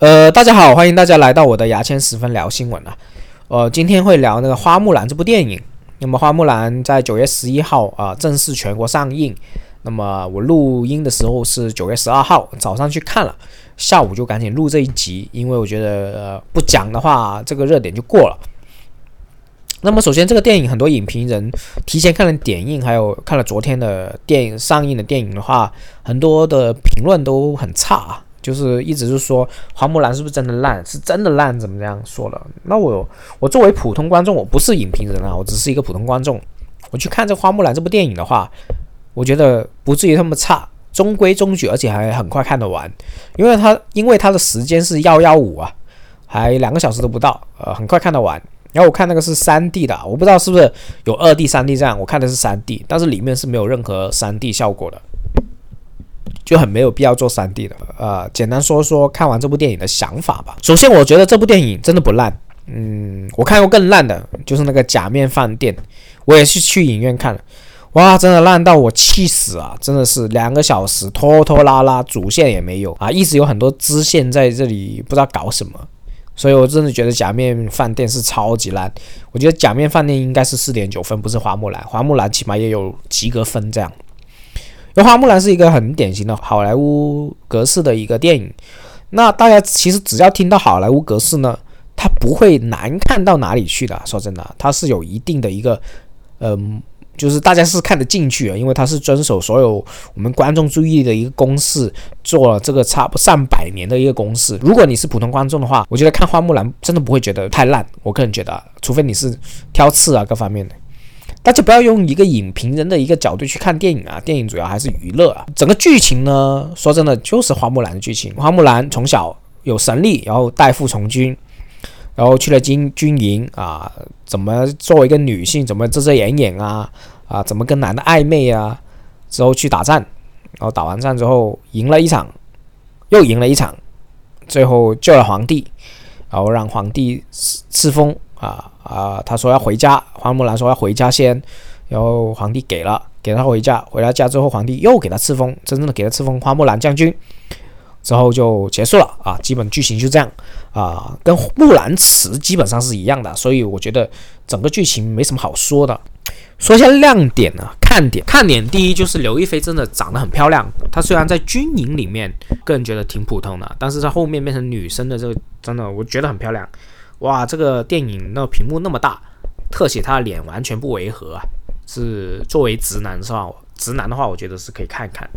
呃，大家好，欢迎大家来到我的牙签十分聊新闻啊。呃，今天会聊那个《花木兰》这部电影。那么，《花木兰》在九月十一号啊正式全国上映。那么，我录音的时候是九月十二号早上去看了，下午就赶紧录这一集，因为我觉得不讲的话，这个热点就过了。那么，首先这个电影很多影评人提前看了点映，还有看了昨天的电影上映的电影的话，很多的评论都很差啊。就是一直是说花木兰是不是真的烂？是真的烂？怎么这样说了？那我我作为普通观众，我不是影评人啊，我只是一个普通观众。我去看这花木兰这部电影的话，我觉得不至于那么差，中规中矩，而且还很快看得完，因为它因为它的时间是幺幺五啊，还两个小时都不到，呃，很快看得完。然后我看那个是三 D 的，我不知道是不是有二 D、三 D 这样，我看的是三 D，但是里面是没有任何三 D 效果的。就很没有必要做三 D 的，呃，简单说说看完这部电影的想法吧。首先，我觉得这部电影真的不烂，嗯，我看过更烂的，就是那个假面饭店，我也是去影院看了，哇，真的烂到我气死啊！真的是两个小时拖拖拉拉，主线也没有啊，一直有很多支线在这里不知道搞什么，所以我真的觉得假面饭店是超级烂。我觉得假面饭店应该是四点九分，不是花木兰，花木兰起码也有及格分这样。花木兰是一个很典型的好莱坞格式的一个电影，那大家其实只要听到好莱坞格式呢，它不会难看到哪里去的。说真的，它是有一定的一个，嗯，就是大家是看得进去啊，因为它是遵守所有我们观众注意力的一个公式，做了这个差不上百年的一个公式。如果你是普通观众的话，我觉得看花木兰真的不会觉得太烂。我个人觉得，除非你是挑刺啊各方面的。大家不要用一个影评人的一个角度去看电影啊，电影主要还是娱乐啊。整个剧情呢，说真的就是花木兰的剧情。花木兰从小有神力，然后代父从军，然后去了军军营啊，怎么作为一个女性，怎么遮遮掩掩啊啊，怎么跟男的暧昧啊，之后去打仗，然后打完仗之后赢了一场，又赢了一场，最后救了皇帝，然后让皇帝赐封。啊啊！他说要回家，花木兰说要回家先，然后皇帝给了，给他回家。回到家之后，皇帝又给他赐封，真正的给他赐封花木兰将军，之后就结束了啊。基本剧情就这样啊，跟木兰辞基本上是一样的，所以我觉得整个剧情没什么好说的。说一下亮点啊，看点，看点第一就是刘亦菲真的长得很漂亮。她虽然在军营里面，个人觉得挺普通的，但是她后面变成女生的这个，真的我觉得很漂亮。哇，这个电影那屏幕那么大，特写他的脸完全不违和啊！是作为直男是吧？直男的话，我觉得是可以看看。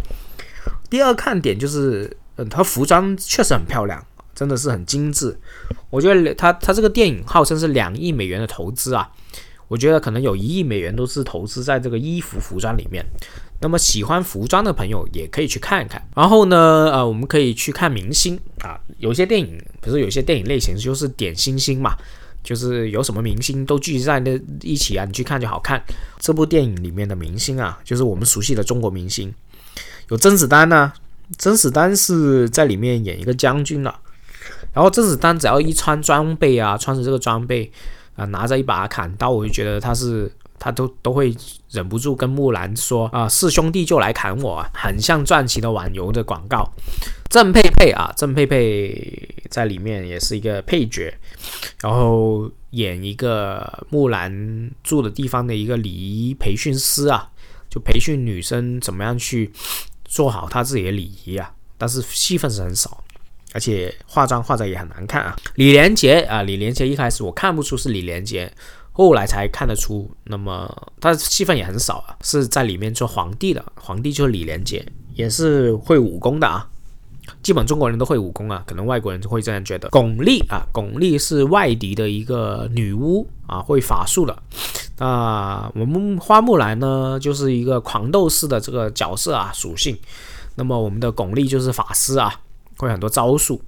第二看点就是，嗯，他服装确实很漂亮，真的是很精致。我觉得他他这个电影号称是两亿美元的投资啊，我觉得可能有一亿美元都是投资在这个衣服服装里面。那么喜欢服装的朋友也可以去看一看。然后呢，呃，我们可以去看明星啊，有些电影不是有些电影类型就是点星星嘛，就是有什么明星都聚集在那一起啊，你去看就好看。这部电影里面的明星啊，就是我们熟悉的中国明星，有甄子丹呢，甄子丹是在里面演一个将军了。然后甄子丹只要一穿装备啊，穿着这个装备啊，拿着一把砍刀，我就觉得他是。他都都会忍不住跟木兰说啊，是兄弟就来砍我啊，很像传奇的网游的广告。郑佩佩啊，郑佩佩在里面也是一个配角，然后演一个木兰住的地方的一个礼仪培训师啊，就培训女生怎么样去做好她自己的礼仪啊。但是戏份是很少，而且化妆化的也很难看啊。李连杰啊，李连杰一开始我看不出是李连杰。后来才看得出，那么他的戏份也很少啊，是在里面做皇帝的，皇帝就是李连杰，也是会武功的啊，基本中国人都会武功啊，可能外国人就会这样觉得。巩俐啊，巩俐是外敌的一个女巫啊，会法术的。那我们花木兰呢，就是一个狂斗士的这个角色啊，属性。那么我们的巩俐就是法师啊，会很多招数。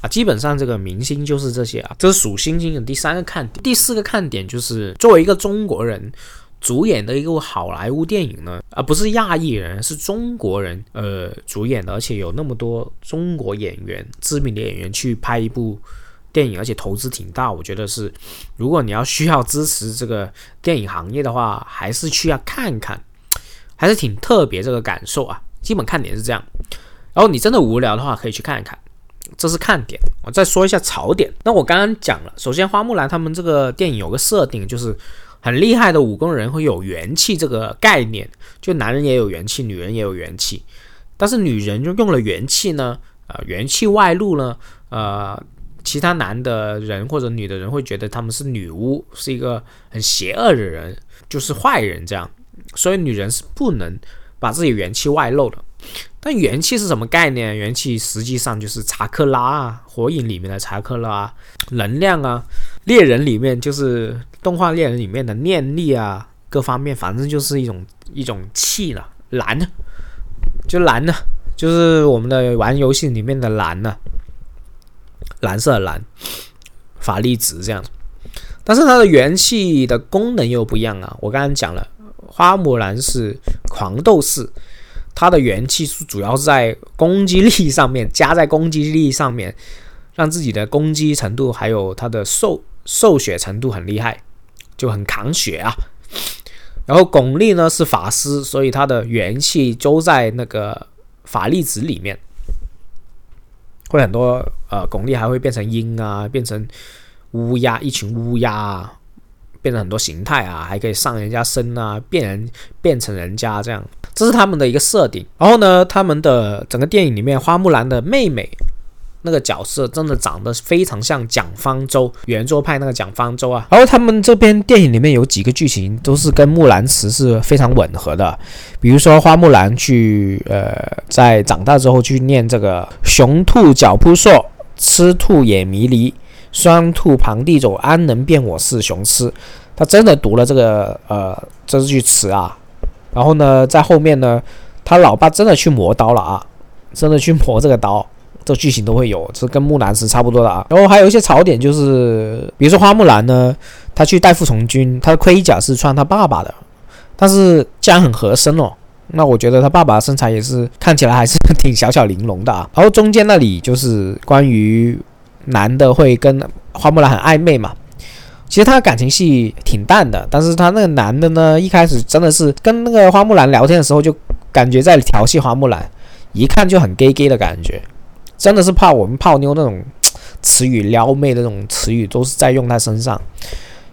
啊，基本上这个明星就是这些啊，这是属星星的第三个看点。第四个看点就是作为一个中国人主演的一个好莱坞电影呢，而不是亚裔人，是中国人呃主演的，而且有那么多中国演员知名的演员去拍一部电影，而且投资挺大。我觉得是，如果你要需要支持这个电影行业的话，还是需要看看，还是挺特别这个感受啊。基本看点是这样，然后你真的无聊的话，可以去看一看。这是看点。我再说一下槽点。那我刚刚讲了，首先花木兰他们这个电影有个设定，就是很厉害的武功人会有元气这个概念，就男人也有元气，女人也有元气。但是女人就用了元气呢，呃，元气外露呢，呃，其他男的人或者女的人会觉得他们是女巫，是一个很邪恶的人，就是坏人这样。所以女人是不能把自己元气外露的。但元气是什么概念？元气实际上就是查克拉啊，火影里面的查克拉，能量啊，猎人里面就是动画猎人里面的念力啊，各方面反正就是一种一种气了，蓝，就蓝呢，就是我们的玩游戏里面的蓝呢，蓝色的蓝，法力值这样。但是它的元气的功能又不一样啊，我刚刚讲了，花木兰是狂斗士。它的元气是主要是在攻击力上面，加在攻击力上面，让自己的攻击程度还有他的受受血程度很厉害，就很扛血啊。然后巩俐呢是法师，所以他的元气都在那个法力值里面，会很多呃，巩俐还会变成鹰啊，变成乌鸦，一群乌鸦啊。变成很多形态啊，还可以上人家身啊，变人变成人家这样，这是他们的一个设定。然后呢，他们的整个电影里面，花木兰的妹妹那个角色真的长得非常像蒋方舟原作派那个蒋方舟啊。然后他们这边电影里面有几个剧情都是跟木兰辞是非常吻合的，比如说花木兰去呃在长大之后去念这个雄兔脚扑朔，雌兔眼迷离。双兔傍地走，安能辨我是雄雌？他真的读了这个呃这句词啊，然后呢，在后面呢，他老爸真的去磨刀了啊，真的去磨这个刀，这剧情都会有，这跟木兰是差不多的啊。然后还有一些槽点，就是比如说花木兰呢，她去代父从军，她的盔甲是穿她爸爸的，但是既然很合身哦，那我觉得她爸爸身材也是看起来还是挺小巧玲珑的啊。然后中间那里就是关于。男的会跟花木兰很暧昧嘛？其实他感情戏挺淡的，但是他那个男的呢，一开始真的是跟那个花木兰聊天的时候，就感觉在调戏花木兰，一看就很 gay gay 的感觉，真的是怕我们泡妞那种词语撩妹的那种词语都是在用他身上。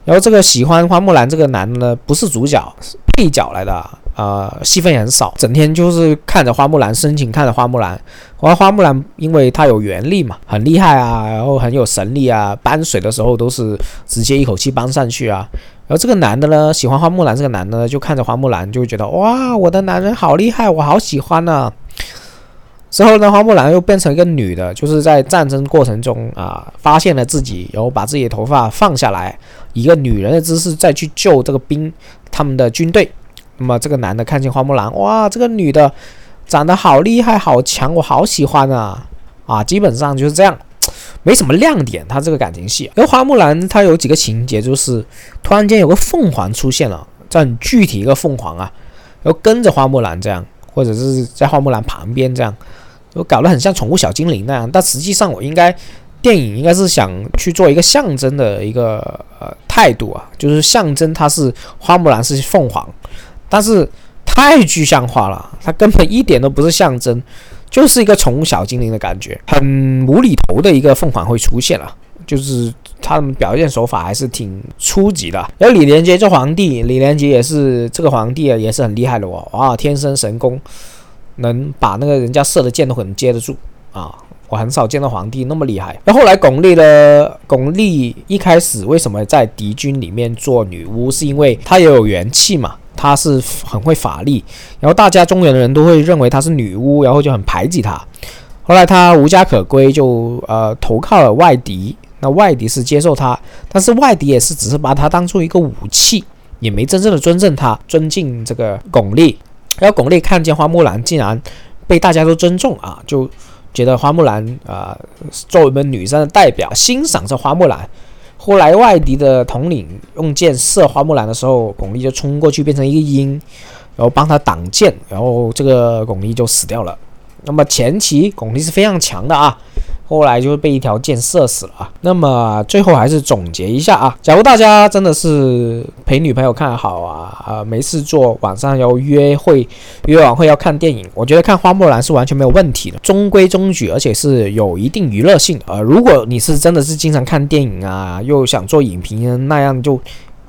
然后这个喜欢花木兰这个男的呢，不是主角，是配角来的。呃，戏份也很少，整天就是看着花木兰，深情看着花木兰。花花木兰，因为她有原力嘛，很厉害啊，然后很有神力啊，搬水的时候都是直接一口气搬上去啊。然后这个男的呢，喜欢花木兰，这个男的呢就看着花木兰，就觉得哇，我的男人好厉害，我好喜欢呢。之后呢，花木兰又变成一个女的，就是在战争过程中啊，发现了自己，然后把自己的头发放下来，以一个女人的姿势再去救这个兵他们的军队。那么这个男的看见花木兰，哇，这个女的长得好厉害、好强，我好喜欢啊！啊，基本上就是这样，没什么亮点。他这个感情戏，因为花木兰她有几个情节，就是突然间有个凤凰出现了，这很具体一个凤凰啊，然后跟着花木兰这样，或者是在花木兰旁边这样，都搞得很像宠物小精灵那样。但实际上，我应该电影应该是想去做一个象征的一个呃态度啊，就是象征它是花木兰是凤凰。但是太具象化了，它根本一点都不是象征，就是一个宠物小精灵的感觉，很无厘头的一个凤凰会出现了，就是他们表现手法还是挺初级的。然后李连杰这皇帝，李连杰也是这个皇帝啊，也是很厉害的哦，哇，天生神功，能把那个人家射的箭都很接得住啊，我很少见到皇帝那么厉害。那后来巩俐呢？巩俐一开始为什么在敌军里面做女巫？是因为她也有元气嘛？她是很会法力，然后大家中原的人都会认为她是女巫，然后就很排挤她。后来她无家可归，就呃投靠了外敌。那外敌是接受她，但是外敌也是只是把她当做一个武器，也没真正的尊重她，尊敬这个巩俐。然后巩俐看见花木兰竟然被大家都尊重啊，就觉得花木兰啊作为我们女生的代表，欣赏这花木兰。后来外敌的统领用箭射花木兰的时候，巩俐就冲过去变成一个鹰，然后帮他挡箭，然后这个巩俐就死掉了。那么前期巩俐是非常强的啊，后来就被一条箭射死了啊。那么最后还是总结一下啊，假如大家真的是陪女朋友看好啊，啊没事做，晚上要约会、约晚会要看电影，我觉得看花木兰是完全没有问题的，中规中矩，而且是有一定娱乐性的。呃，如果你是真的是经常看电影啊，又想做影评人，那样就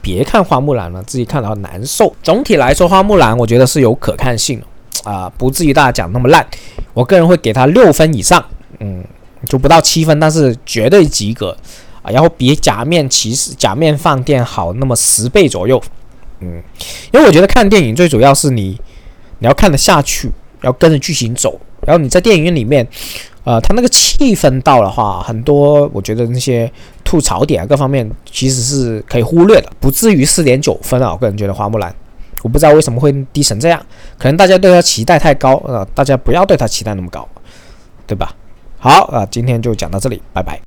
别看花木兰了，自己看了难受。总体来说，花木兰我觉得是有可看性的啊，不至于大家讲那么烂。我个人会给他六分以上，嗯。就不到七分，但是绝对及格啊！然后比假面骑士、假面饭店好那么十倍左右，嗯，因为我觉得看电影最主要是你你要看得下去，要跟着剧情走。然后你在电影院里面，呃，它那个气氛到的话，很多我觉得那些吐槽点啊各方面其实是可以忽略的，不至于四点九分啊。我个人觉得花木兰，我不知道为什么会低成这样，可能大家对他期待太高，呃，大家不要对他期待那么高，对吧？好啊，今天就讲到这里，拜拜。